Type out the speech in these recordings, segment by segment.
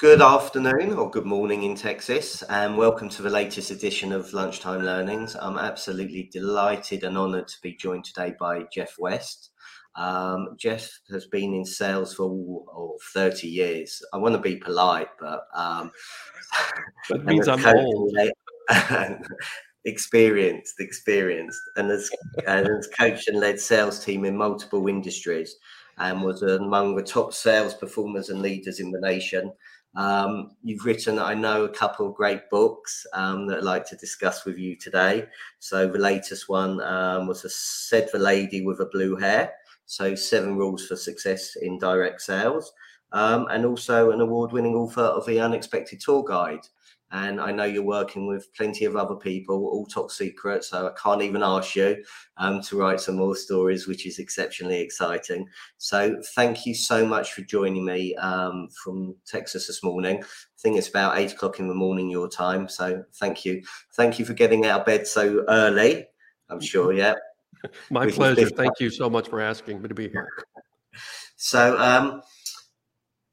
Good afternoon or good morning in Texas, and welcome to the latest edition of Lunchtime Learnings. I'm absolutely delighted and honored to be joined today by Jeff West. Um, Jeff has been in sales for oh, 30 years. I want to be polite, but um, that means I'm old. experienced, experienced, and has, and has coached and led sales team in multiple industries, and was among the top sales performers and leaders in the nation. Um, you've written, I know, a couple of great books um, that I'd like to discuss with you today. So the latest one um, was a Said the Lady with a Blue Hair. So seven rules for success in direct sales. Um, and also an award-winning author of the Unexpected Tour Guide. And I know you're working with plenty of other people, all top secret. So I can't even ask you um, to write some more stories, which is exceptionally exciting. So thank you so much for joining me um, from Texas this morning. I think it's about eight o'clock in the morning your time. So thank you. Thank you for getting out of bed so early. I'm sure, yeah. My pleasure. Thank you so much for asking me to be here. So, um,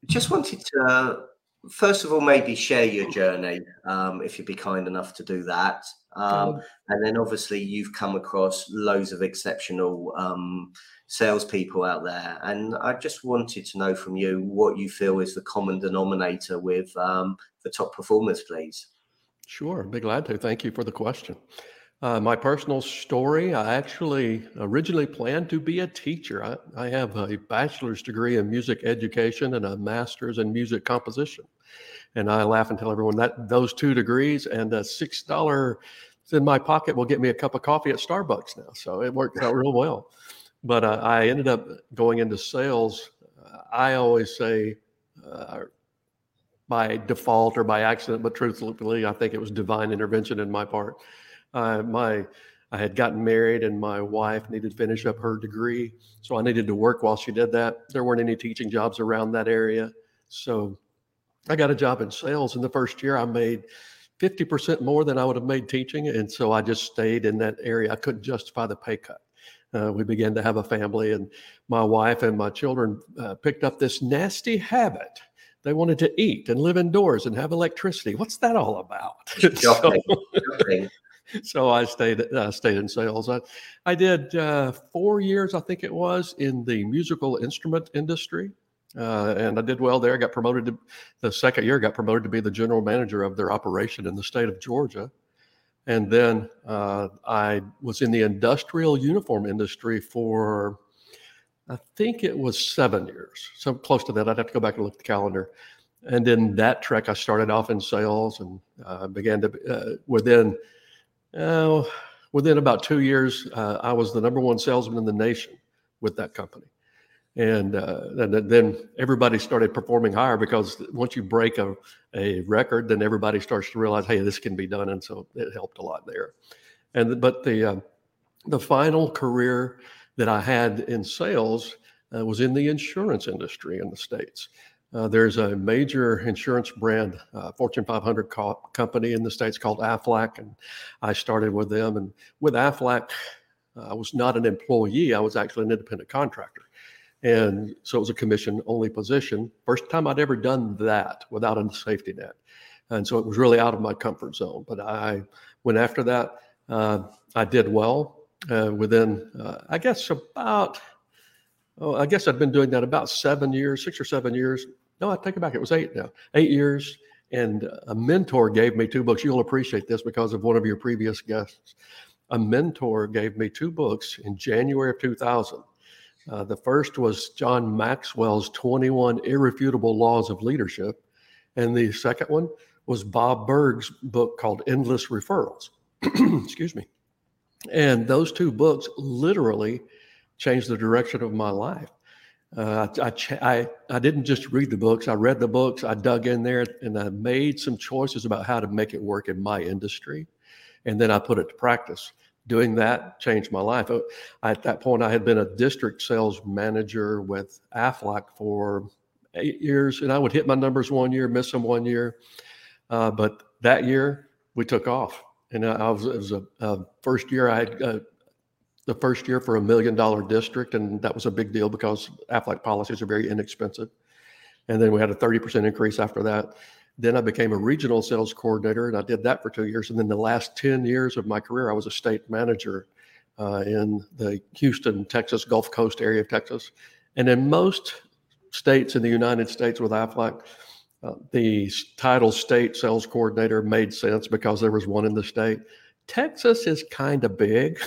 just wanted to first of all, maybe share your journey, um, if you'd be kind enough to do that. Um, and then obviously you've come across loads of exceptional um, salespeople out there, and I just wanted to know from you what you feel is the common denominator with um, the top performers, please. Sure, be glad to. Thank you for the question. Uh, my personal story I actually originally planned to be a teacher. I, I, have a bachelor's degree in music education and a master's in music composition. And I laugh and tell everyone that those two degrees and a $6 in my pocket will get me a cup of coffee at Starbucks now. So it worked out real well. But uh, I ended up going into sales. Uh, I always say, uh, by default or by accident, but truthfully, I think it was divine intervention in my part uh, my I had gotten married and my wife needed to finish up her degree. So I needed to work while she did that. There weren't any teaching jobs around that area. So I got a job in sales. In the first year, I made 50% more than I would have made teaching. And so I just stayed in that area. I couldn't justify the pay cut. Uh, we began to have a family, and my wife and my children uh, picked up this nasty habit. They wanted to eat and live indoors and have electricity. What's that all about? so, so I stayed uh, stayed in sales. I, I did uh, four years, I think it was, in the musical instrument industry, uh, and I did well there. Got promoted to the second year. Got promoted to be the general manager of their operation in the state of Georgia, and then uh, I was in the industrial uniform industry for. I think it was seven years, so close to that. I'd have to go back and look at the calendar. And in that trek, I started off in sales and uh, began to uh, within uh, within about two years, uh, I was the number one salesman in the nation with that company. And, uh, and then everybody started performing higher because once you break a, a record, then everybody starts to realize, hey, this can be done. And so it helped a lot there. And but the uh, the final career that I had in sales uh, was in the insurance industry in the states. Uh, there's a major insurance brand, uh, Fortune 500 co- company in the States called Aflac. And I started with them. And with Aflac, uh, I was not an employee, I was actually an independent contractor. And so it was a commission only position. First time I'd ever done that without a safety net. And so it was really out of my comfort zone. But I went after that. Uh, I did well uh, within, uh, I guess, about oh, I guess I've been doing that about seven years, six or seven years. No, I take it back. It was eight now, eight years. And a mentor gave me two books. You'll appreciate this because of one of your previous guests. A mentor gave me two books in January of 2000. Uh, the first was John Maxwell's 21 Irrefutable Laws of Leadership. And the second one was Bob Burg's book called Endless Referrals. Excuse me. And those two books literally changed the direction of my life. Uh, I, I, I didn't just read the books, I read the books, I dug in there and I made some choices about how to make it work in my industry. And then I put it to practice. Doing that changed my life. Uh, at that point, I had been a district sales manager with Aflac for eight years, and I would hit my numbers one year, miss them one year. Uh, but that year, we took off. And I was, it was a, a first year I had uh, the first year for a million dollar district, and that was a big deal because Aflac policies are very inexpensive. And then we had a 30% increase after that. Then I became a regional sales coordinator and I did that for two years. And then the last 10 years of my career, I was a state manager uh, in the Houston, Texas, Gulf Coast area of Texas. And in most states in the United States with Aflac, uh, the title state sales coordinator made sense because there was one in the state. Texas is kind of big,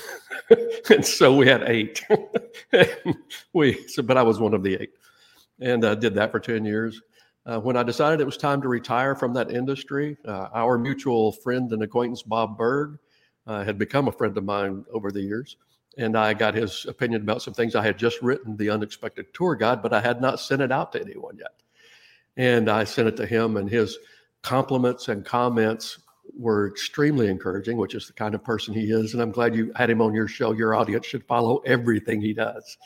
and so we had eight. we, so, but I was one of the eight, and uh, did that for ten years. Uh, when I decided it was time to retire from that industry, uh, our mutual friend and acquaintance Bob Burg uh, had become a friend of mine over the years, and I got his opinion about some things I had just written, the unexpected tour guide, but I had not sent it out to anyone yet. And I sent it to him, and his compliments and comments were extremely encouraging, which is the kind of person he is. And I'm glad you had him on your show. Your audience should follow everything he does.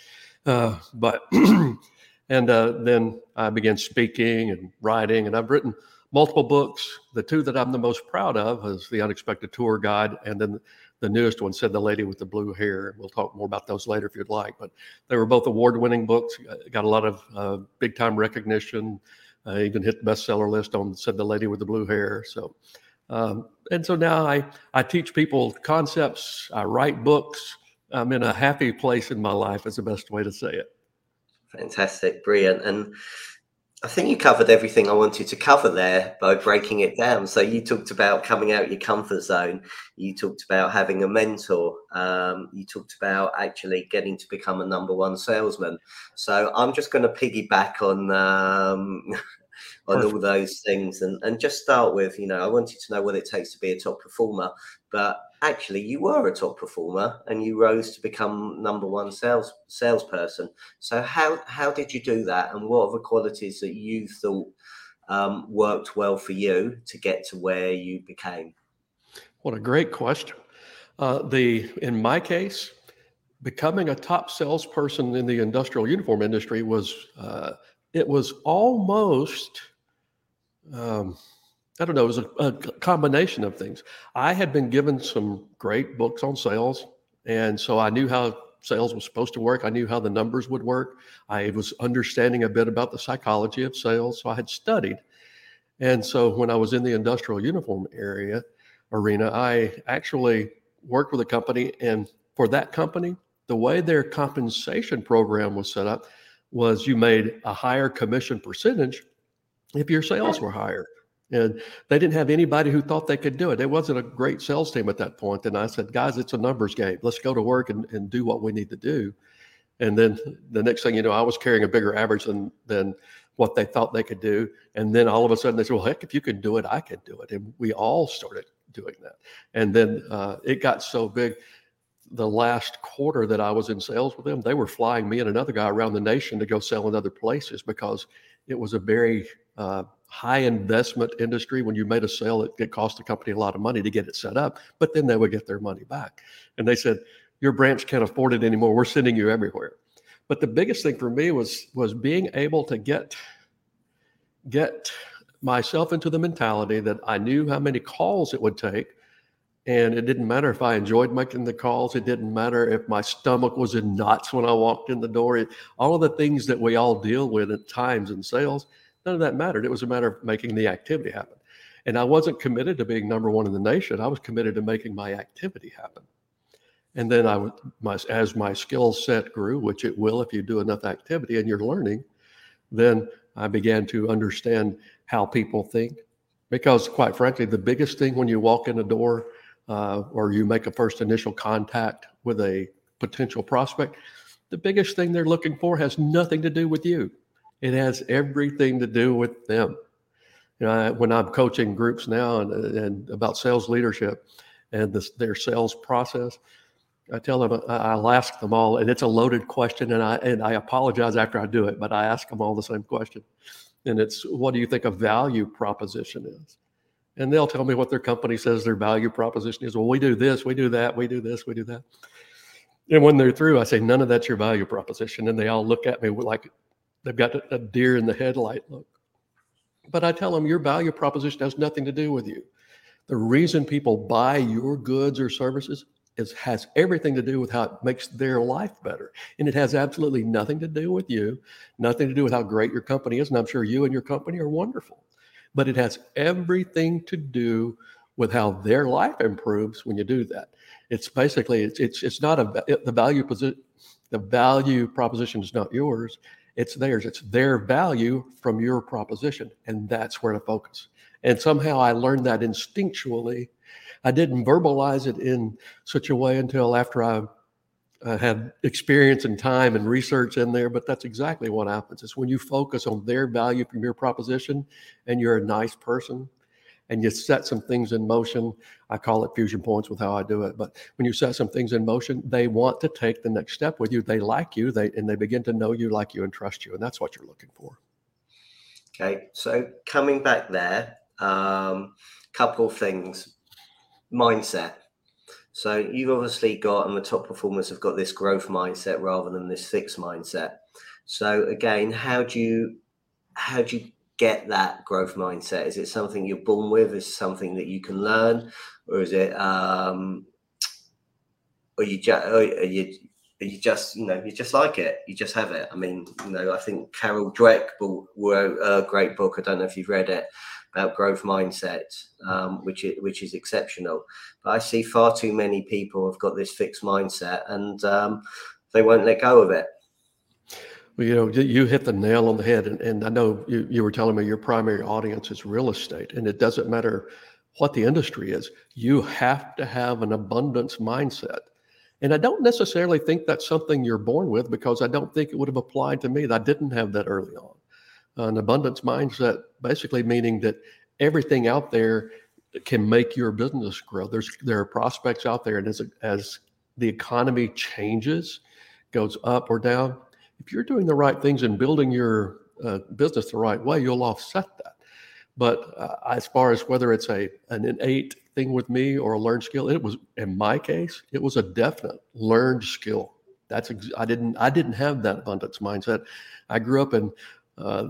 Uh, but and uh, then I began speaking and writing, and I've written multiple books. The two that I'm the most proud of is The Unexpected Tour Guide, and then the newest one said The Lady with the Blue Hair. We'll talk more about those later if you'd like. But they were both award-winning books. Got a lot of uh, big-time recognition. I even hit the bestseller list on said the lady with the blue hair. So, um, and so now I I teach people concepts. I write books. I'm in a happy place in my life. Is the best way to say it. Fantastic, brilliant, and I think you covered everything I wanted to cover there by breaking it down. So you talked about coming out your comfort zone. You talked about having a mentor. Um, you talked about actually getting to become a number one salesman. So I'm just going to piggyback on um, on all those things and, and just start with, you know, I wanted to know what it takes to be a top performer, but actually you were a top performer and you rose to become number one sales salesperson. So how how did you do that and what are the qualities that you thought um, worked well for you to get to where you became? What a great question. Uh, the in my case, becoming a top salesperson in the industrial uniform industry was uh, it was almost um, I don't know, it was a, a, combination of things. I had been given some great books on sales, and so I knew how sales was supposed to work. I knew how the numbers would work. I was understanding a bit about the psychology of sales, so I had studied. And so when I was in the industrial uniform area arena, I actually worked with a company, and for that company, the way their compensation program was set up was you made a higher commission percentage if your sales were higher. And they didn't have anybody who thought they could do it. It wasn't a great sales team at that point. And I said, guys, it's a numbers game. Let's go to work and, and do what we need to do. And then the next thing you know, I was carrying a bigger average than than what they thought they could do. And then all of a sudden they said, well, heck, if you can do it, I can do it. And we all started doing that. And then uh, it got so big. The last quarter that I was in sales with them, they were flying me and another guy around the nation to go sell in other places because it was a very uh, high investment industry. When you made a sale, it, it cost the company a lot of money to get it set up, but then they would get their money back. And they said, Your branch can't afford it anymore. We're sending you everywhere. But the biggest thing for me was was being able to get get myself into the mentality that I knew how many calls it would take. And it didn't matter if I enjoyed making the calls. It didn't matter if my stomach was in knots when I walked in the door. It, all of the things that we all deal with at times in sales, None of that mattered. It was a matter of making the activity happen. And I wasn't committed to being number one in the nation. I was committed to making my activity happen. And then I, my, as my skill set grew, which it will if you do enough activity and you're learning, then I began to understand how people think. Because quite frankly, the biggest thing when you walk in a door uh, or you make a first initial contact with a potential prospect, the biggest thing they're looking for has nothing to do with you. It has everything to do with them. You know, I, when I'm coaching groups now and, and about sales leadership and their sales process, I tell them I'll ask them all, and it's a loaded question, and I and I apologize after I do it, but I ask them all the same question, and it's what do you think a value proposition is? And they'll tell me what their company says their value proposition is. Well, we do this, we do that, we do this, we do that. And when they're through, I say none of that's your value proposition, and they all look at me like They've got a deer in the headlight look. But I tell them your value proposition has nothing to do with you. The reason people buy your goods or services is has everything to do with how it makes their life better. And it has absolutely nothing to do with you, nothing to do with how great your company is. And I'm sure you and your company are wonderful. But it has everything to do with how their life improves when you do that. It's basically it's it's, it's not a the value position the value proposition is not yours it's theirs it's their value from your proposition and that's where to focus and somehow i learned that instinctually I didn't verbalize it in such a way until after I, I had experience and time and research in there. But that's exactly what happens. Is when you focus on their value from your proposition, and you're a nice person, and you set some things in motion. I call it fusion points with how I do it. But when you set some things in motion, they want to take the next step with you. They like you, they and they begin to know you, like you, and trust you, and that's what you're looking for. Okay, so coming back there, um, couple things mindset. So you've obviously got, and the top performers have got this growth mindset rather than this fixed mindset. So again, how do you how do you get that growth mindset? Is it something you're born with? Is it something that you can learn, or is it um, or you just are you you just you know you just like it you just have it i mean you know i think carol dweck wrote a great book i don't know if you've read it about growth mindset, um, which is, which is exceptional. But I see far too many people have got this fixed mindset and um, they won't let go of it. Well, you know, you hit the nail on the head, and, and I know you, you were telling me your primary audience is real estate, and it doesn't matter what the industry is. You have to have an abundance mindset. And I don't necessarily think that's something you're born with because I don't think it would have applied to me. I didn't have that early on an abundance mindset, basically meaning that everything out there can make your business grow. There's there are prospects out there, and as as the economy changes, goes up or down, if you're doing the right things and building your uh, business the right way, you'll offset that. But uh, as far as whether it's a an innate thing with me or a learned skill, it was in my case, it was a definite learned skill. That's ex- I didn't I didn't have that abundance mindset. I grew up in uh,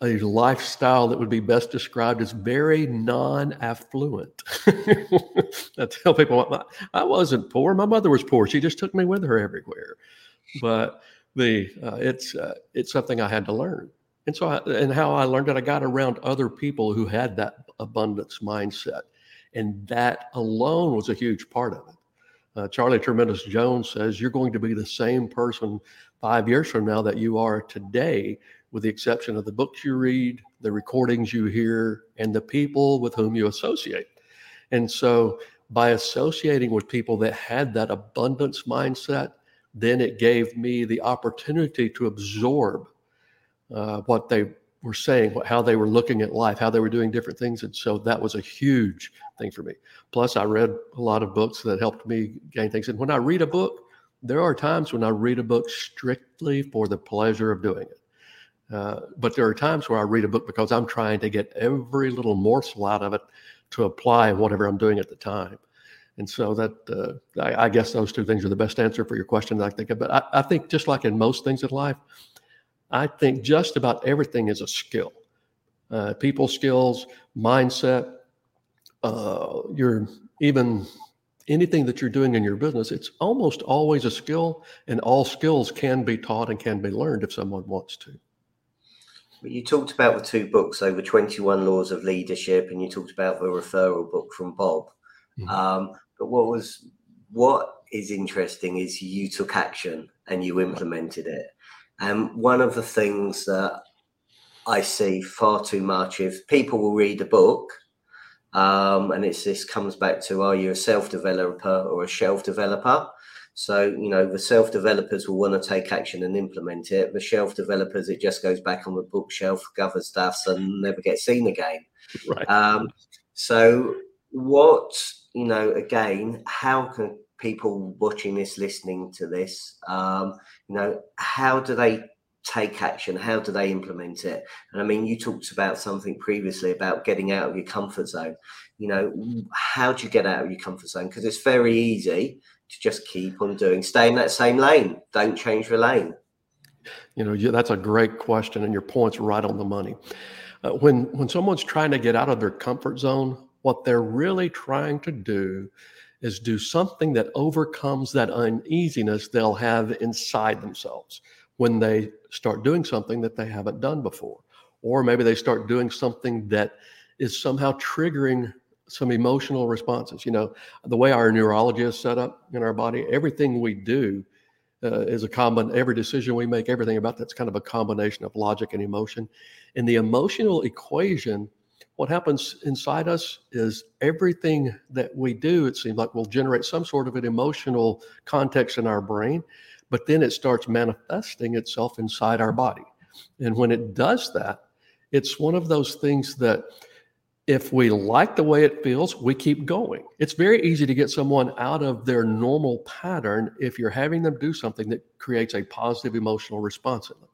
a lifestyle that would be best described as very non-affluent. I tell people I wasn't poor. My mother was poor. She just took me with her everywhere. But the uh, it's uh, it's something I had to learn. And so I, and how I learned it, I got around other people who had that abundance mindset, and that alone was a huge part of it. Uh, Charlie Tremendous Jones says you're going to be the same person five years from now that you are today with the exception of the books you read, the recordings you hear, and the people with whom you associate. And so, by associating with people that had that abundance mindset, then it gave me the opportunity to absorb uh, what they were saying, how they were looking at life, how they were doing different things. And so that was a huge thing for me. Plus, I read a lot of books that helped me gain things. And when I read a book, there are times when I read a book strictly for the pleasure of doing it. Uh, but there are times where I read a book because I'm trying to get every little morsel out of it to apply whatever I'm doing at the time. And so that uh, I, I, guess those two things are the best answer for your question I think of. But I, I, think just like in most things in life, I think just about everything is a skill. Uh, people skills, mindset, uh, your even anything that you're doing in your business, it's almost always a skill, and all skills can be taught and can be learned if someone wants to. You talked about the two books, over 21 Laws of Leadership, and you talked about the referral book from Bob. Mm-hmm. Um, but what was what is interesting is you took action and you implemented it. And one of the things that I see far too much if people will read a book, um, and it's this comes back to are you a self developer or a shelf developer? So, you know, the self developers will want to take action and implement it. The shelf developers, it just goes back on the bookshelf, cover stuffs, and never gets seen again. Right. Um, so, what, you know, again, how can people watching this, listening to this, um, you know, how do they take action? How do they implement it? And I mean, you talked about something previously about getting out of your comfort zone. You know, how do you get out of your comfort zone? Because it's very easy to just keep on doing, stay in that same lane. Don't change the lane. You know, that's a great question, and your point's right on the money. Uh, when when someone's trying to get out of their comfort zone, what they're really trying to do is do something that overcomes that uneasiness they'll have inside themselves when they start doing something that they haven't done before. Or maybe they start doing something that is somehow triggering some emotional responses. You know, the way our neurology is set up in our body, everything we do uh, is a common, every decision we make, everything about that's kind of a combination of logic and emotion. And the emotional equation, what happens inside us is everything that we do, it seems like will generate some sort of an emotional context in our brain, but then it starts manifesting itself inside our body. And when it does that, it's one of those things that if we like the way it feels, we keep going. It's very easy to get someone out of their normal pattern if you're having them do something that creates a positive emotional response in them.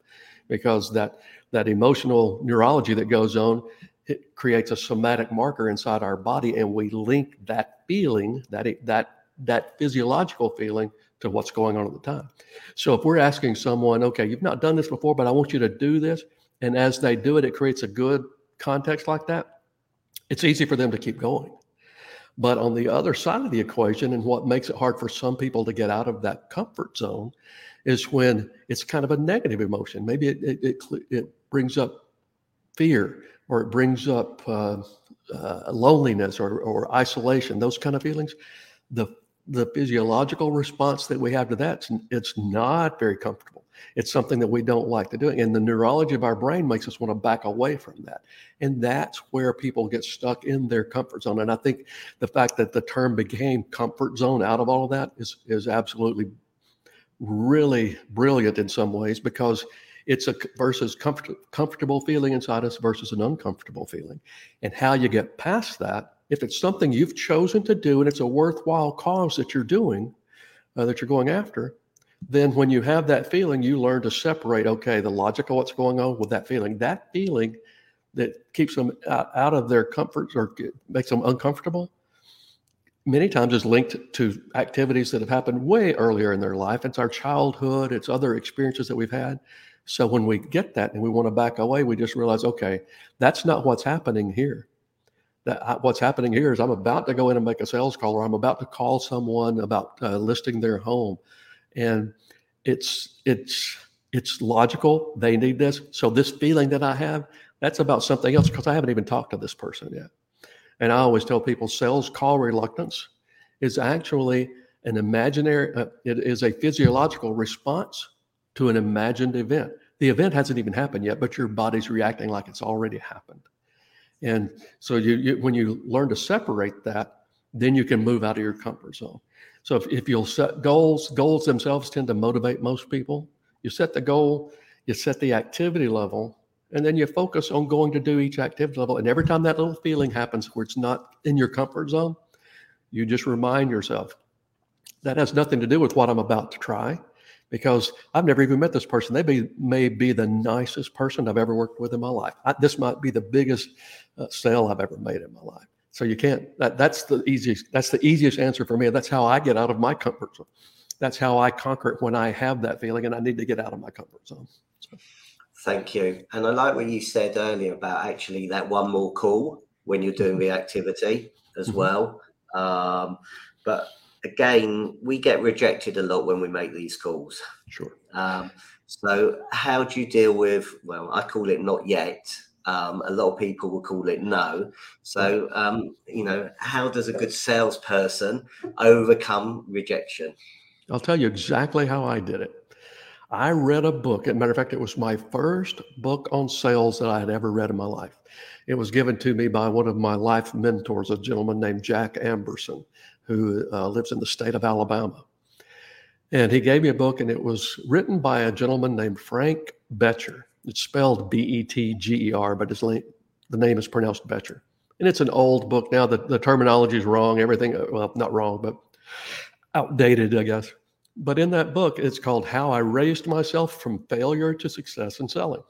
Because that that emotional neurology that goes on it creates a somatic marker inside our body and we link that feeling that that that physiological feeling to what's going on at the time. So if we're asking someone okay you've not done this before but i want you to do this and as they do it it creates a good context like that it's easy for them to keep going. But on the other side of the equation and what makes it hard for some people to get out of that comfort zone is when it's kind of a negative emotion. Maybe it, it, it, it brings up fear or it brings up uh, uh, loneliness or, or isolation, those kind of feelings, the the physiological response that we have to that, it's, not very comfortable. It's something that we don't like to do. And the neurology of our brain makes us want to back away from that. And that's where people get stuck in their comfort zone. And I think the fact that the term became comfort zone out of all of that is, is absolutely really brilliant in some ways because it's a versus comfort, comfortable feeling inside us versus an uncomfortable feeling. And how you get past that, if it's something you've chosen to do and it's a worthwhile cause that you're doing, uh, that you're going after, then when you have that feeling, you learn to separate, okay, the logic of what's going on with that feeling. That feeling that keeps them out, of their comforts or makes them uncomfortable many times is linked to activities that have happened way earlier in their life. It's our childhood, it's other experiences that we've had. So when we get that and we want to back away, we just realize, okay, that's not what's happening here. That what's happening here is I'm about to go in and make a sales call, or I'm about to call someone about uh, listing their home, and it's it's it's logical. They need this. So this feeling that I have, that's about something else because I haven't even talked to this person yet. And I always tell people, sales call reluctance is actually an imaginary. Uh, it is a physiological response to an imagined event. The event hasn't even happened yet, but your body's reacting like it's already happened. And so you, you, when you learn to separate that, then you can move out of your comfort zone. So if, if you'll set goals, goals themselves tend to motivate most people. You set the goal, you set the activity level, and then you focus on going to do each activity level. And every time that little feeling happens where it's not in your comfort zone, you just remind yourself that has nothing to do with what I'm about to try because I've never even met this person. They be, may be the nicest person I've ever worked with in my life. I, this might be the biggest uh, sale I've ever made in my life. So you can't. That, that's the easiest. That's the easiest answer for me. That's how I get out of my comfort zone. That's how I conquer it when I have that feeling and I need to get out of my comfort zone. So. Thank you. And I like what you said earlier about actually that one more call when you're doing the activity as mm-hmm. well. Um, but again, we get rejected a lot when we make these calls. Sure. Um, so, how do you deal with? Well, I call it not yet. Um, a lot of people will call it no. So, um, you know, how does a good salesperson overcome rejection? I'll tell you exactly how I did it. I read a book. As a matter of fact, it was my first book on sales that I had ever read in my life. It was given to me by one of my life mentors, a gentleman named Jack Amberson who uh, lives in the state of Alabama. And he gave me a book, and it was written by a gentleman named Frank Bettger. It's spelled B E T G E R, but la- the name is pronounced Betcher. And it's an old book now. The, the terminology is wrong. Everything, uh, well, not wrong, but outdated, I guess. But in that book, it's called How I Raised Myself from Failure to Success in Selling.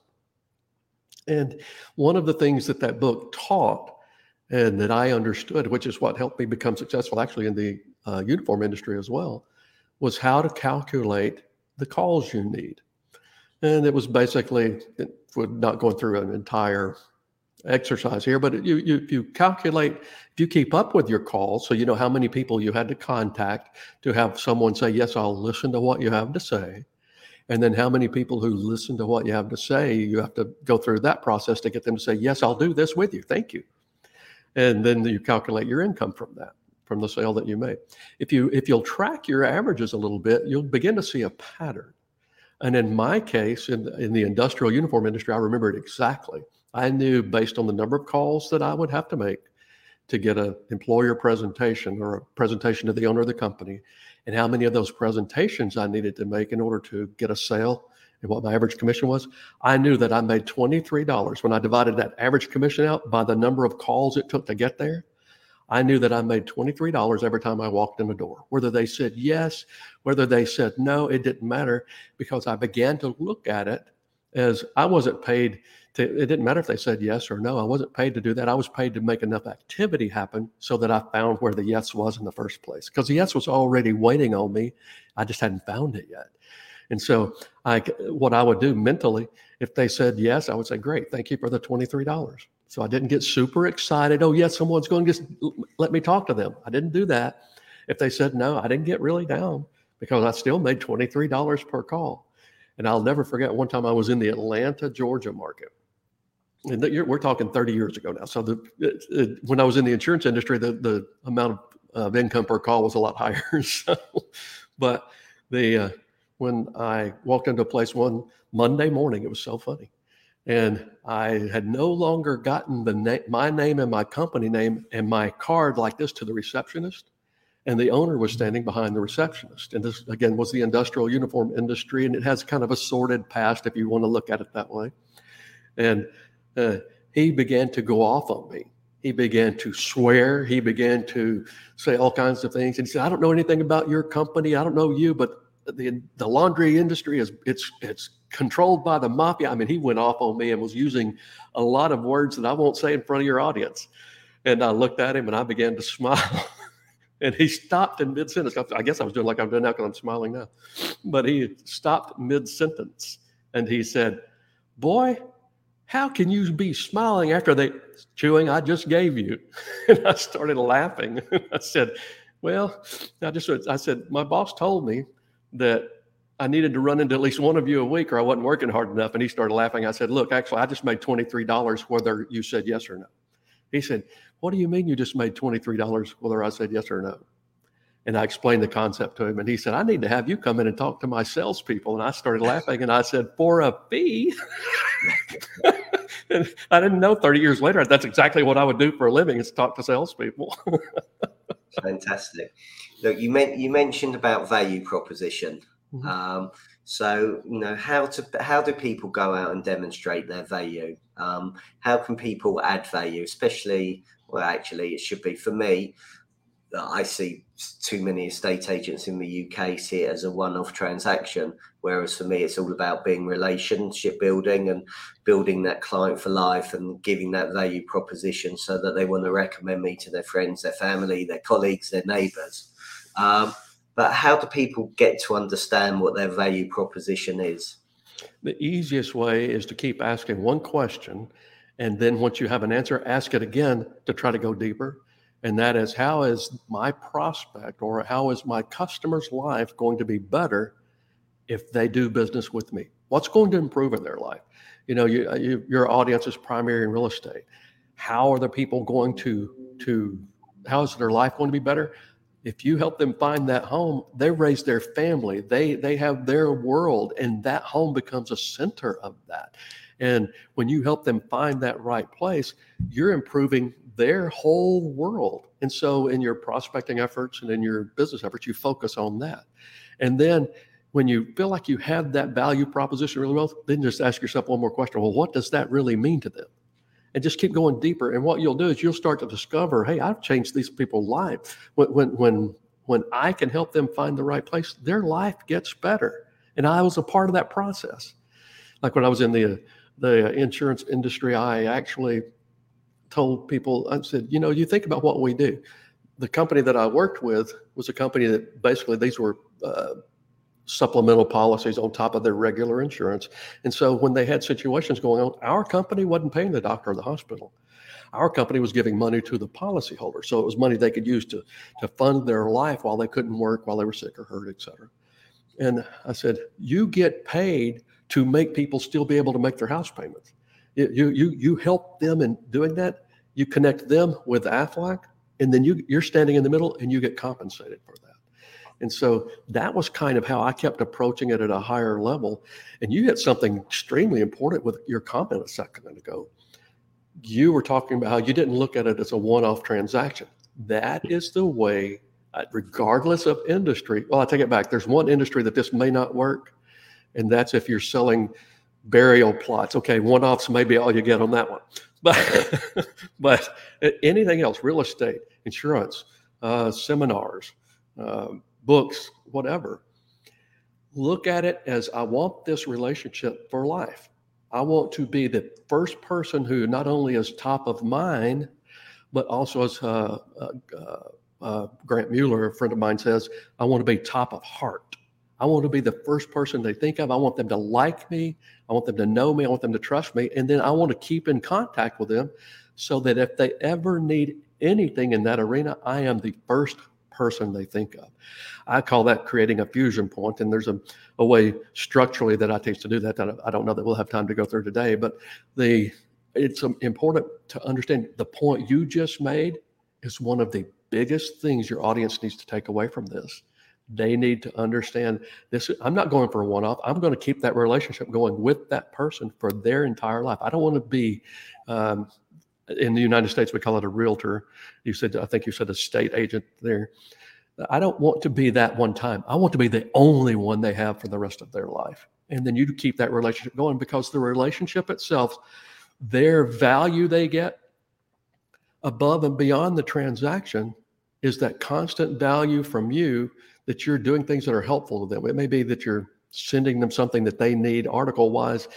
And one of the things that that book taught and that I understood, which is what helped me become successful actually in the uh, uniform industry as well, was how to calculate the calls you need. And it was basically, we're not going through an entire exercise here, but you, you, if you calculate, if you keep up with your calls, so you know how many people you had to contact to have someone say, Yes, I'll listen to what you have to say. And then how many people who listen to what you have to say, you have to go through that process to get them to say, Yes, I'll do this with you. Thank you. And then you calculate your income from that, from the sale that you made. If you if you'll track your averages a little bit, you'll begin to see a pattern. And in my case, in, in the industrial uniform industry, I remember it exactly. I knew based on the number of calls that I would have to make to get an employer presentation or a presentation to the owner of the company, and how many of those presentations I needed to make in order to get a sale and what my average commission was, I knew that I made $23 when I divided that average commission out by the number of calls it took to get there. I knew that I made $23 every time I walked in the door. Whether they said yes, whether they said no, it didn't matter because I began to look at it as I wasn't paid to, it didn't matter if they said yes or no. I wasn't paid to do that. I was paid to make enough activity happen so that I found where the yes was in the first place. Because the yes was already waiting on me. I just hadn't found it yet. And so I what I would do mentally, if they said yes, I would say, Great, thank you for the $23. So I didn't get super excited. Oh, yes, someone's going to just let me talk to them. I didn't do that. If they said no, I didn't get really down because I still made $23 per call. And I'll never forget one time I was in the Atlanta, Georgia market and we're talking 30 years ago now. So the, it, it, when I was in the insurance industry, the, the amount of, of income per call was a lot higher. so, but the uh, when I walked into a place one Monday morning, it was so funny, and I had no longer gotten the na- my name and my company name and my card like this to the receptionist, and the owner was standing behind the receptionist. And this again was the industrial uniform industry, and it has kind of a sordid past if you want to look at it that way, and uh, he began to go off on me. He began to swear. He began to say all kinds of things. And he said, "I don't know anything about your company. I don't know you, but the the laundry industry is it's it's controlled by the mafia." I mean, he went off on me and was using a lot of words that I won't say in front of your audience. And I looked at him and I began to smile. and he stopped in mid sentence. I guess I was doing like I'm doing now because I'm smiling now. But he stopped mid sentence and he said, Boy, how can you be smiling after the chewing I just gave you? And I started laughing. I said, Well, I just I said, my boss told me that I needed to run into at least one of you a week or I wasn't working hard enough. And he started laughing. I said, Look, actually, I just made $23 whether you said yes or no. He said, What do you mean you just made $23 whether I said yes or no? And I explained the concept to him, and he said, I need to have you come in and talk to my salespeople. And I started laughing, and I said, For a fee? and I didn't know 30 years later that's exactly what I would do for a living is talk to salespeople. Fantastic. Look, you meant you mentioned about value proposition. Mm-hmm. Um, so you know how to how do people go out and demonstrate their value? Um, how can people add value, especially well, actually, it should be for me. I see too many estate agents in the UK see it as a one-off transaction, whereas for me, it's all about being relationship building and building that client for life and giving that value proposition so that they want to recommend me to their friends, their family, their colleagues, their neighbours. Um, but how do people get to understand what their value proposition is? The easiest way is to keep asking one question, and then once you have an answer, ask it again to try to go deeper and that is how is my prospect or how is my customer's life going to be better if they do business with me? What's going to improve in their life? You know, you, you, your audience is primary in real estate. How are the people going to to how is their life going to be better? If you help them find that home, they raise their family. They they have their world, and that home becomes a center of that. And when you help them find that right place, you're improving their whole world. And so, in your prospecting efforts and in your business efforts, you focus on that. And then, when you feel like you have that value proposition really well, then just ask yourself one more question. Well, what does that really mean to them? And just keep going deeper. And what you'll do is you'll start to discover, hey, I've changed these people's lives. When when when when I can help them find the right place, their life gets better. And I was a part of that process. Like when I was in the the insurance industry, I actually told people, I said, you know, you think about what we do. The company that I worked with was a company that basically these were uh, supplemental policies on top of their regular insurance. And so when they had situations going on, our company wasn't paying the doctor or the hospital. Our company was giving money to the policyholder. So it was money they could use to, to fund their life while they couldn't work, while they were sick or hurt, et cetera. And I said, you get paid to make people still be able to make their house payments. You, you, you help them in doing that. You connect them with Aflac, and then you, you're standing in the middle and you get compensated for that. And so that was kind of how I kept approaching it at a higher level. And you hit something extremely important with your comment a second ago. You were talking about how you didn't look at it as a one off transaction. That is the way, uh, regardless of industry. Well, I take it back. There's one industry that this may not work, and that's if you're selling burial plots. Okay, one offs may be all you get on that one. But, but anything else, real estate, insurance, uh, seminars, uh, books, whatever. Look at it as I want this relationship for life. I want to be the first person who not only is top of mind, but also as uh, uh, uh, Grant Mueller, a friend of mine, says, I want to be top of heart. I want to be the first person they think of. I want them to like me. I want them to know me. I want them to trust me. And then I want to keep in contact with them so that if they ever need anything in that arena, I am the first person they think of. I call that creating a fusion point, and there's a, a way structurally that I teach to do that that I don't know that we'll have time to go through today. But the it's important to understand the point you just made is one of the biggest things your audience needs to take away from this. They need to understand this. I'm not going for a one off. I'm going to keep that relationship going with that person for their entire life. I don't want to be um, in the United States, we call it a realtor. You said, I think you said a state agent there. I don't want to be that one time. I want to be the only one they have for the rest of their life. And then you keep that relationship going because the relationship itself, their value they get above and beyond the transaction is that constant value from you that you're doing things that are helpful to them. It may be that you're sending them something that they need article wise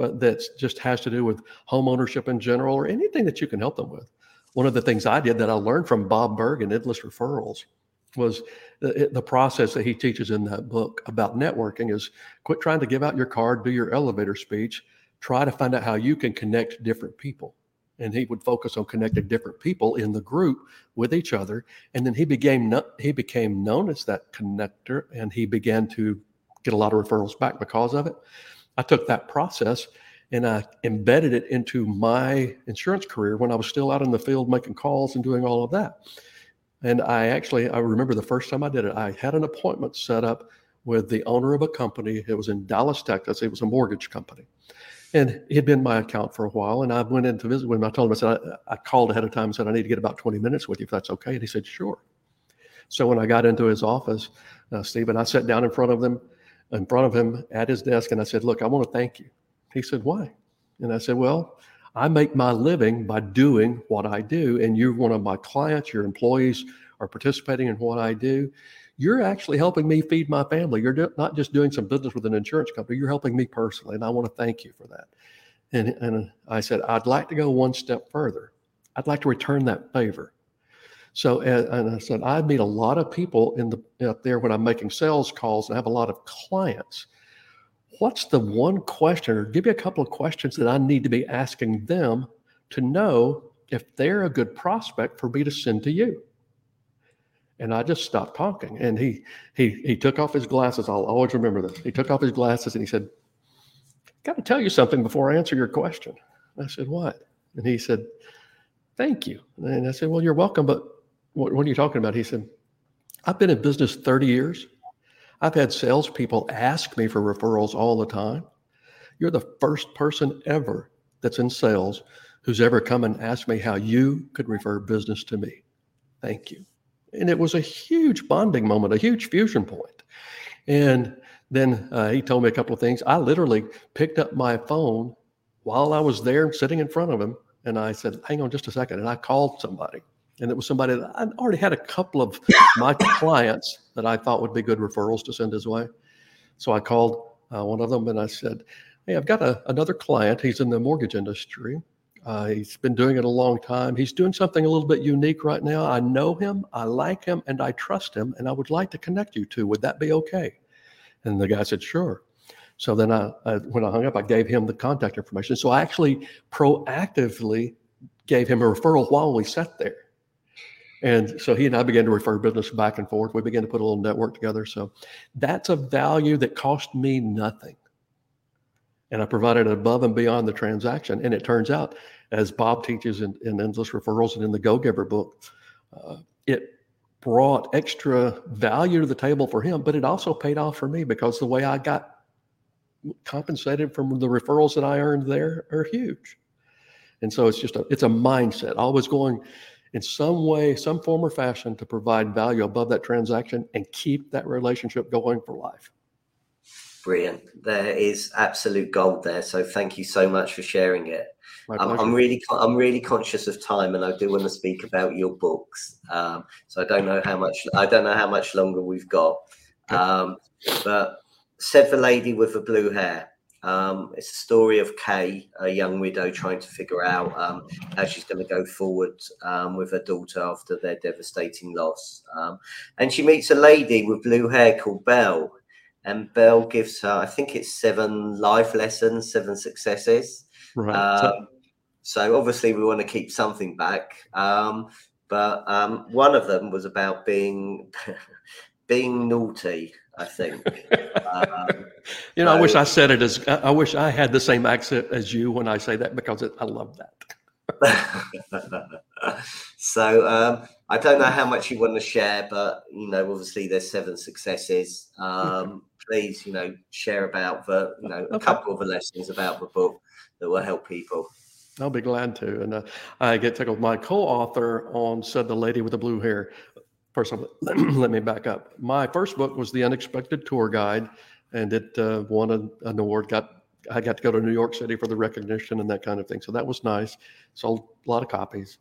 Uh, that just has to do with home ownership in general or anything that you can help them with. One of the things I did that I learned from Bob Burg and Endless Referrals was the, the process that he teaches in that book about networking is quit trying to give out your card, do your elevator speech, try to find out how you can connect different people. And he would focus on connecting different people in the group with each other. And then he became he became known as that connector, and he began to get a lot of referrals back because of it. I took that process and I embedded it into my insurance career when I was still out in the field making calls and doing all of that. And I actually, I remember the first time I did it, I had an appointment set up with the owner of a company. It was in Dallas, Texas. It was a mortgage company. And he had been my account for a while. And I went in to visit with him. I told him, I said, I, I called ahead of time and said, I need to get about 20 minutes with you if that's okay. And he said, sure. So when I got into his office, uh, Stephen, I sat down in front of them in front of him at his desk and I said, Look, I want to thank you. He said, Why? And I said, Well, I make my living by doing what I do. And you're one of my clients, your employees are participating in what I do. You're actually helping me feed my family. You're do- not just doing some business with an insurance company, you're helping me personally. And I want to thank you for that. And, and I said, I'd like to go one step further. I'd like to return that favor. So, and I said, I meet a lot of people in the out there when I'm making sales calls and I have a lot of clients. What's the one question, or give me a couple of questions that I need to be asking them to know if they're a good prospect for me to send to you? And I just stopped talking. And he he he took off his glasses. I'll always remember this. He took off his glasses and he said, Got to tell you something before I answer your question. I said, What? And he said, Thank you. And I said, Well, you're welcome, but what, what are you talking about? He said, I've been in business 30 years. I've had salespeople ask me for referrals all the time. You're the first person ever that's in sales who's ever come and asked me how you could refer business to me. Thank you. And it was a huge bonding moment, a huge fusion point. And then uh, he told me a couple of things. I literally picked up my phone while I was there sitting in front of him. And I said, hang on just a second. And I called somebody and it was somebody that I already had a couple of my clients that I thought would be good referrals to send his way. So I called uh, one of them and I said, "Hey, I've got a, another client. He's in the mortgage industry. Uh, he's been doing it a long time. He's doing something a little bit unique right now. I know him, I like him, and I trust him, and I would like to connect you to. Would that be okay?" And the guy said, sure. So then I, I, when I hung up, I gave him the contact information. So I actually proactively gave him a referral while we sat there. And so he and I began to refer business back and forth. We began to put a little network together. So that's a value that cost me nothing. And I provided above and beyond the transaction. And it turns out, as Bob teaches in, in Endless Referrals and in the Go Giver book, uh, it brought extra value to the table for him, but it also paid off for me because the way I got compensated from the referrals that I earned there are huge. And so it's just a it's a mindset, always going in some way, some form or fashion to provide value above that transaction and keep that relationship going for life. Brilliant. There is absolute gold there. So thank you so much for sharing it. I'm, I'm, really, I'm really conscious of time, and I do want to speak about your books. Um, so I don't know how much, I don't know how much longer we've got. Um, but said the lady with the blue hair. Um, it's a story of Kay, a young widow, trying to figure out um, how she's going to go forward um, with her daughter after their devastating loss. Um, and she meets a lady with blue hair called Belle. And Belle gives her, I think it's seven life lessons, seven successes. Right. Um, so obviously, we want to keep something back. Um, but one of them was about being being naughty. I think. Um, you know, so, I wish I said it as I wish I had the same accent as you when I say that because it, I love that. so um, I don't know how much you want to share, but you know, obviously there's seven successes. Um, please, you know, share about the you know a okay. couple of the lessons about the book that will help people. I'll be glad to. And uh, I get tickled. My co-author on said the lady with the blue hair first let me back up. My first book was The Unexpected Tour Guide, and it uh, won an, an award. Got I got to go to New York City for the recognition and that kind of thing. So that was nice. Sold a lot of copies.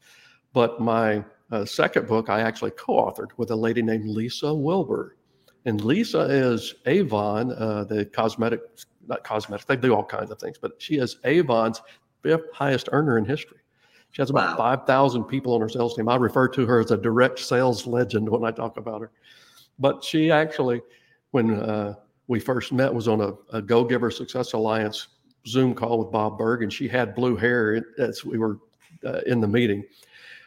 But my uh, second book, I actually co-authored with a lady named Lisa Wilber. And Lisa is Avon, uh, the cosmetic, not cosmetics, they do all kinds of things, but she is Avon's fifth highest earner in history. She has about wow. 5,000 people on her sales team. I refer to her as a direct sales legend when I talk about her. But she actually, when uh, we first met, was on a, a Go Giver Success Alliance Zoom call with Bob Burg, and she had blue hair as we were uh, in the meeting.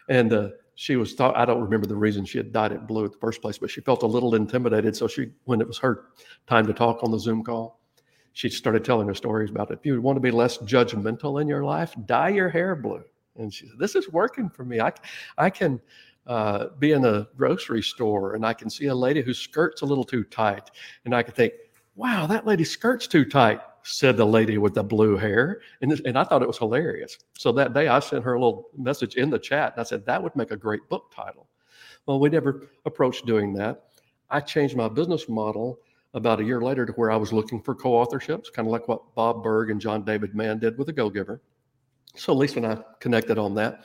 And uh, she was thought, I don't remember the reason she had dyed it blue at the first place, but she felt a little intimidated. So she, when it was her time to talk on the Zoom call, she started telling her stories about it. If you want to be less judgmental in your life, dye your hair blue. And she said, This is working for me. I, I can uh, be in a grocery store and I can see a lady whose skirt's a little too tight. And I can think, Wow, that lady's skirt's too tight, said the lady with the blue hair. And, and I thought it was hilarious. So that day I sent her a little message in the chat and I said, That would make a great book title. Well, we never approached doing that. I changed my business model about a year later to where I was looking for co authorships, kind of like what Bob Burg and John David Mann did with the Go Giver. So Lisa and I connected on that.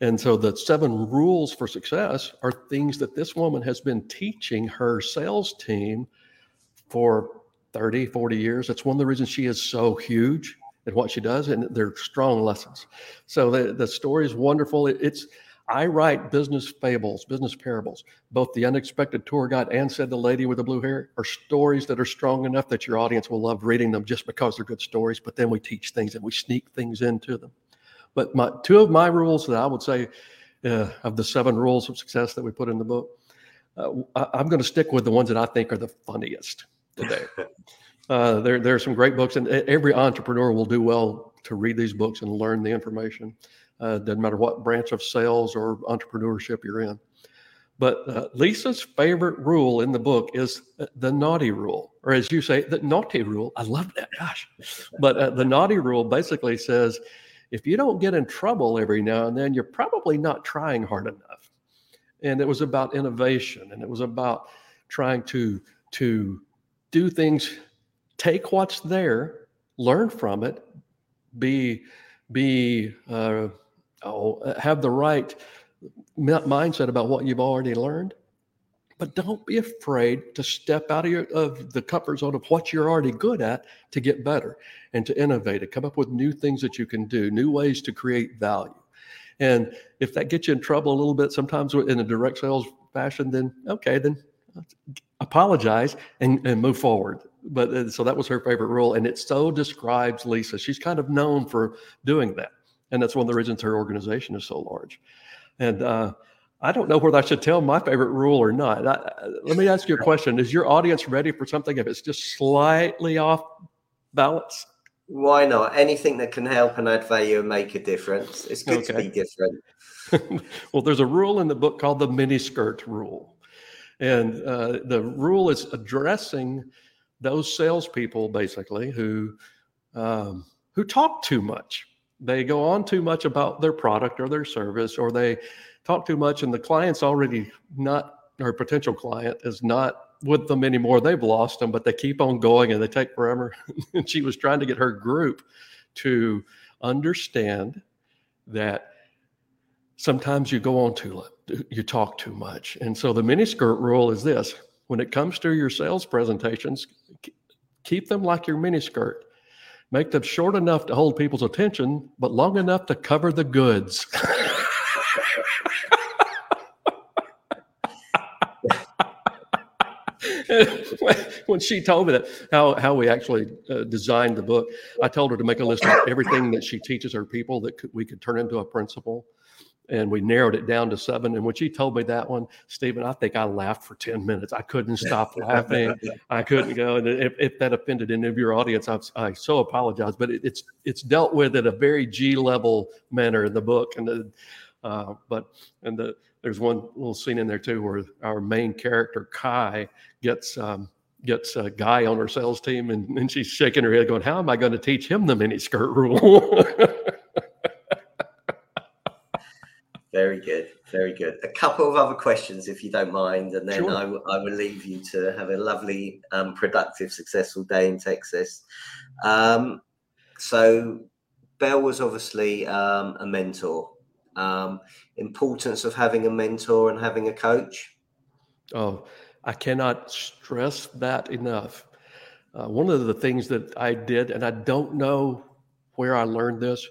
And so the seven rules for success are things that this woman has been teaching her sales team for 30, 40 years. That's one of the reasons she is so huge at what she does, and they're strong lessons. So the, the story is wonderful. It, it's I write business fables, business parables. Both the unexpected tour guide and said the lady with the blue hair are stories that are strong enough that your audience will love reading them just because they're good stories. But then we teach things and we sneak things into them. But my two of my rules that I would say uh, of the seven rules of success that we put in the book, uh, I, am going to stick with the ones that I think are the funniest today. uh, there, there are some great books, and every entrepreneur will do well to read these books and learn the information. Uh, doesn't matter what branch of sales or entrepreneurship you're in. But uh, Lisa's favorite rule in the book is the naughty rule, or as you say, the naughty rule. I love that, gosh. But uh, the naughty rule basically says if you don't get in trouble every now and then, you're probably not trying hard enough. And it was about innovation and it was about trying to, to do things, take what's there, learn from it, be, be, uh, oh, have the right mindset about what you've already learned but don't be afraid to step out of, your, of the comfort zone of what you're already good at to get better and to innovate and come up with new things that you can do, new ways to create value. And if that gets you in trouble a little bit, sometimes in a direct sales fashion, then okay, then apologize and, and move forward. but uh, so that was her favorite rule, and it so describes Lisa. She's kind of known for doing that, and that's one of the reasons her organization is so large. And uh, I don't know whether I should tell my favorite rule or not. I, let me ask you a question: Is your audience ready for something if it's just slightly off balance? Why not? Anything that can help and add value and make a difference. It's good okay. to be different. well, there's a rule in the book called the mini skirt rule. And uh, the rule is addressing those salespeople basically who um, who talk too much. They go on too much about their product or their service, or they talk too much, and the client's already not, or potential client is not with them anymore. They've lost them, but they keep on going and they take forever. and she was trying to get her group to understand that sometimes you go on too long, you talk too much. And so the mini skirt rule is this when it comes to your sales presentations, keep them like your mini skirt. Make them short enough to hold people's attention, but long enough to cover the goods. when she told me that how how we actually uh, designed the book, I told her to make a list of everything that she teaches her people that could, we could turn into a principle. And we narrowed it down to seven. And when she told me that one, Stephen, I think I laughed for 10 minutes. I couldn't stop laughing. I couldn't go. And if, if, that offended any of your audience, I, I so apologize. But it, it's it's dealt with in a very G level manner in the book. And the, uh, but and the there's one little scene in there too where our main character Kai gets um, gets a guy on her sales team, and, and she's shaking her head, going, "How am I going to teach him the mini skirt rule?" very good, very good. A couple of other questions, if you don't mind, and then sure. I, w- I will leave you to have a lovely, um, productive, successful day in Texas. Um, so, Belle was obviously um, a mentor. Um, importance of having a mentor and having a coach. Oh, I cannot stress that enough. Uh, one of the things that I did, and I don't know where I learned this,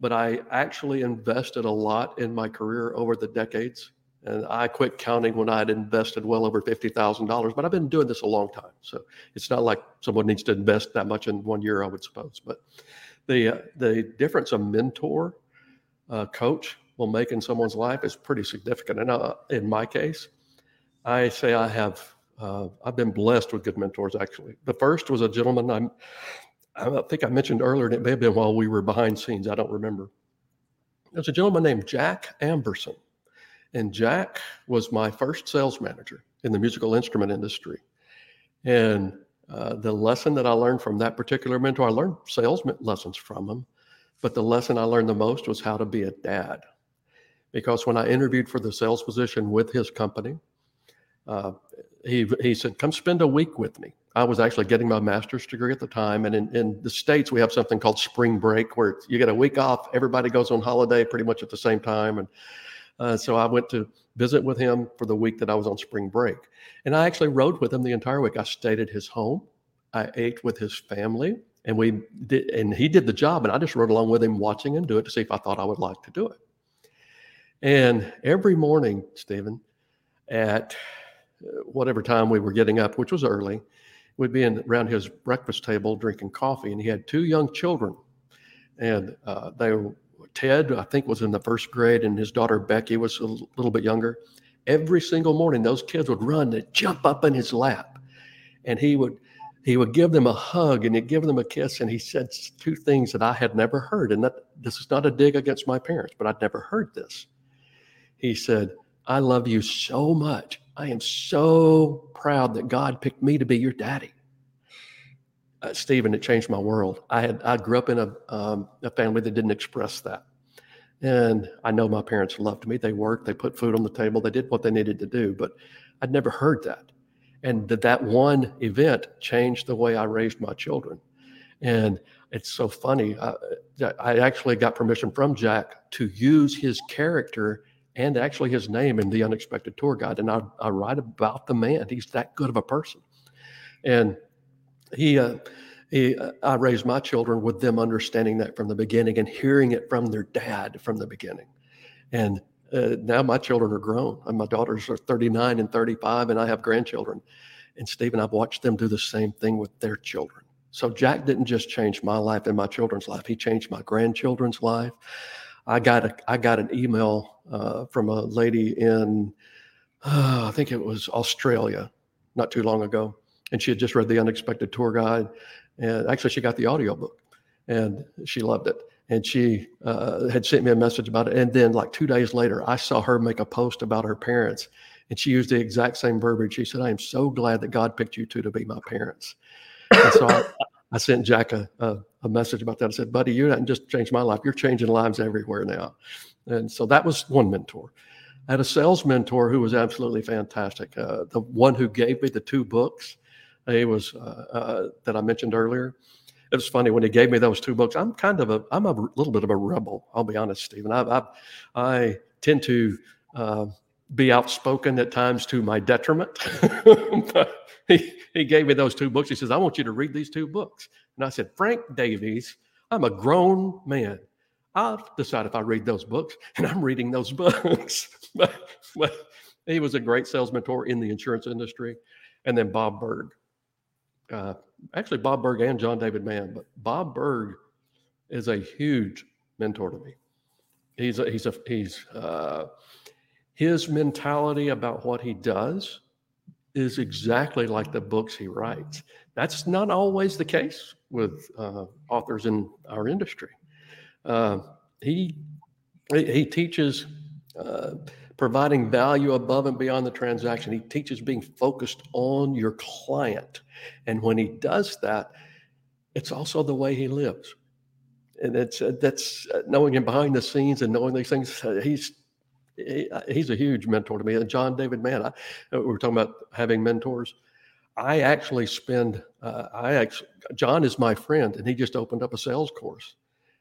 but I actually invested a lot in my career over the decades. And I quit counting when I had invested well over $50,000, but I've been doing this a long time. So it's not like someone needs to invest that much in one year, I would suppose. But the, uh, the difference a mentor, uh, coach will make in someone's life is pretty significant. And uh, in my case, I say I have uh, I've been blessed with good mentors. Actually, the first was a gentleman I'm, I think I mentioned earlier, and it may have been while we were behind scenes. I don't remember. There's a gentleman named Jack Amberson, and Jack was my first sales manager in the musical instrument industry. And uh, the lesson that I learned from that particular mentor, I learned sales lessons from him, but the lesson I learned the most was how to be a dad. Because when I interviewed for the sales position with his company, uh, he, he said, come spend a week with me. I was actually getting my master's degree at the time. And in, in the States, we have something called spring break where you get a week off. Everybody goes on holiday pretty much at the same time. And uh, so I went to visit with him for the week that I was on spring break. And I actually rode with him the entire week. I stayed at his home. I ate with his family and we did, and he did the job. And I just rode along with him, watching him do it to see if I thought I would like to do it. And every morning, Stephen, at whatever time we were getting up, which was early, we'd be in, around his breakfast table drinking coffee. And he had two young children. And uh, they Ted, I think, was in the first grade, and his daughter Becky was a little bit younger. Every single morning, those kids would run and jump up in his lap. And he would he would give them a hug and he'd give them a kiss. And he said two things that I had never heard. And that this is not a dig against my parents, but I'd never heard this. He said, I love you so much. I am so proud that God picked me to be your daddy. Uh, Stephen, it changed my world. I had I grew up in a um, a family that didn't express that, and I know my parents loved me. They worked, they put food on the table, they did what they needed to do. But I'd never heard that, and that that one event changed the way I raised my children. And it's so funny. I, I actually got permission from Jack to use his character and actually his name in the unexpected tour guide. And I, I write about the man. He's that good of a person. And he, uh, he, uh, I raised my children with them understanding that from the beginning and hearing it from their dad from the beginning. And uh, now my children are grown. And my daughters are 39 and 35, and I have grandchildren. And Stephen, I've watched them do the same thing with their children. So Jack didn't just change my life and my children's life; he changed my grandchildren's life. I got a I got an email uh, from a lady in uh, I think it was Australia, not too long ago, and she had just read the Unexpected Tour Guide, and actually she got the audio book, and she loved it. And she uh, had sent me a message about it. And then, like two days later, I saw her make a post about her parents, and she used the exact same verbiage. She said, "I am so glad that God picked you two to be my parents." And so I, I sent Jack a, a, a, message about that. I said, buddy, you haven't just changed my life. You're changing lives everywhere now. And so that was one mentor. I had a sales mentor who was absolutely fantastic. Uh, the one who gave me the two books, he was uh, uh, that I mentioned earlier. It was funny when he gave me those two books. I'm kind of a, I'm a little bit of a rebel. I'll be honest, Stephen. I, I, I tend to uh, be outspoken at times to my detriment. he, he gave me those two books. He says, I want you to read these two books. And I said, Frank Davies, I'm a grown man. I'll decide if I read those books. And I'm reading those books. but, but he was a great sales mentor in the insurance industry. And then Bob Burg. Uh, actually, Bob Burg and John David Mann, but Bob Burg is a huge mentor to me. He's a, he's a, he's, uh, his mentality about what he does is exactly like the books he writes. That's not always the case with uh, authors in our industry. Uh, he he teaches uh, providing value above and beyond the transaction. He teaches being focused on your client, and when he does that, it's also the way he lives. And it's uh, that's uh, knowing him behind the scenes and knowing these things. Uh, he's he, uh, he's a huge mentor to me. And John David Mann, I, uh, we were talking about having mentors. I actually spend, uh, I actually, John is my friend, and he just opened up a sales course,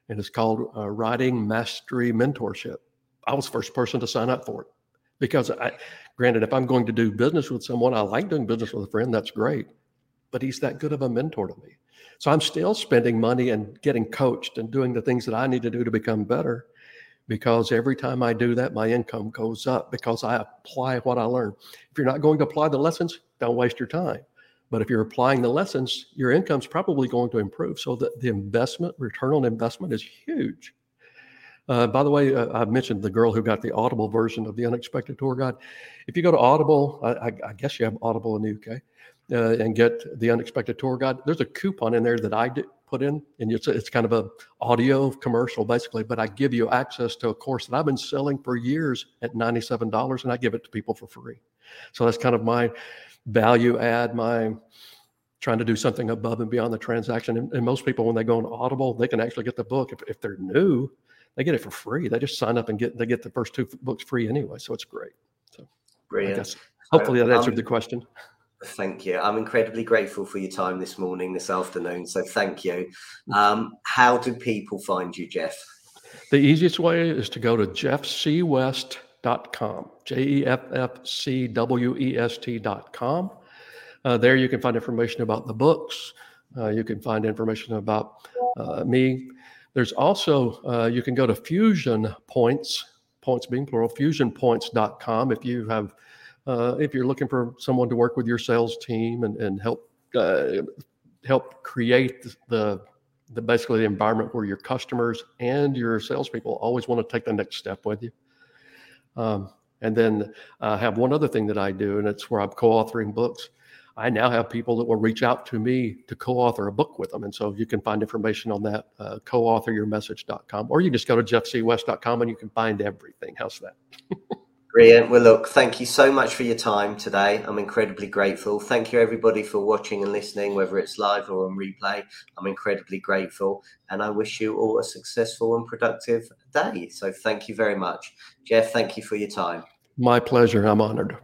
and it's called uh, Writing Mastery Mentorship. I was the first person to sign up for it because I, granted, if I'm going to do business with someone, I like doing business with a friend, that's great. But he's that good of a mentor to me. So I'm still spending money and getting coached and doing the things that I need to do to become better because every time I do that, my income goes up because I apply what I learn. If you're not going to apply the lessons, don't waste your time. But if you're applying the lessons, your income's probably going to improve. So the, the investment, return on investment is huge. Uh, by the way, uh, I mentioned the girl who got the Audible version of the Unexpected Tour Guide. If you go to Audible, I, I guess you have Audible in the UK, uh, and get the Unexpected Tour Guide, there's a coupon in there that I do, put in, and it's, it's kind of a audio commercial basically. But I give you access to a course that I've been selling for years at ninety-seven dollars, and I give it to people for free. So that's kind of my value add, my trying to do something above and beyond the transaction. And, and most people, when they go on Audible, they can actually get the book. If, if they're new, they get it for free. They just sign up and get they get the first two books free anyway. So it's great. So brilliant. hopefully that answered um, the question. Thank you. I'm incredibly grateful for your time this morning, this afternoon. So thank you. Um, how do people find you, Jeff? The easiest way is to go to jeffcwest.com, J E F F C W E S T.com. Uh, there you can find information about the books. Uh, you can find information about uh, me. There's also, uh, you can go to Fusion Points, points being plural, fusionpoints.com if you have uh, if you're looking for someone to work with your sales team and, and help uh, help create the, the basically the environment where your customers and your salespeople always want to take the next step with you. Um, and then I uh, have one other thing that I do, and it's where I'm co-authoring books. I now have people that will reach out to me to co-author a book with them. And so you can find information on that, uh, co-authoryourmessage.com, or you just go to jeffcwest.com and you can find everything. How's that? Brilliant. Well, look, thank you so much for your time today. I'm incredibly grateful. Thank you, everybody, for watching and listening, whether it's live or on replay. I'm incredibly grateful. And I wish you all a successful and productive day. So thank you very much. Jeff, thank you for your time. My pleasure. I'm honored.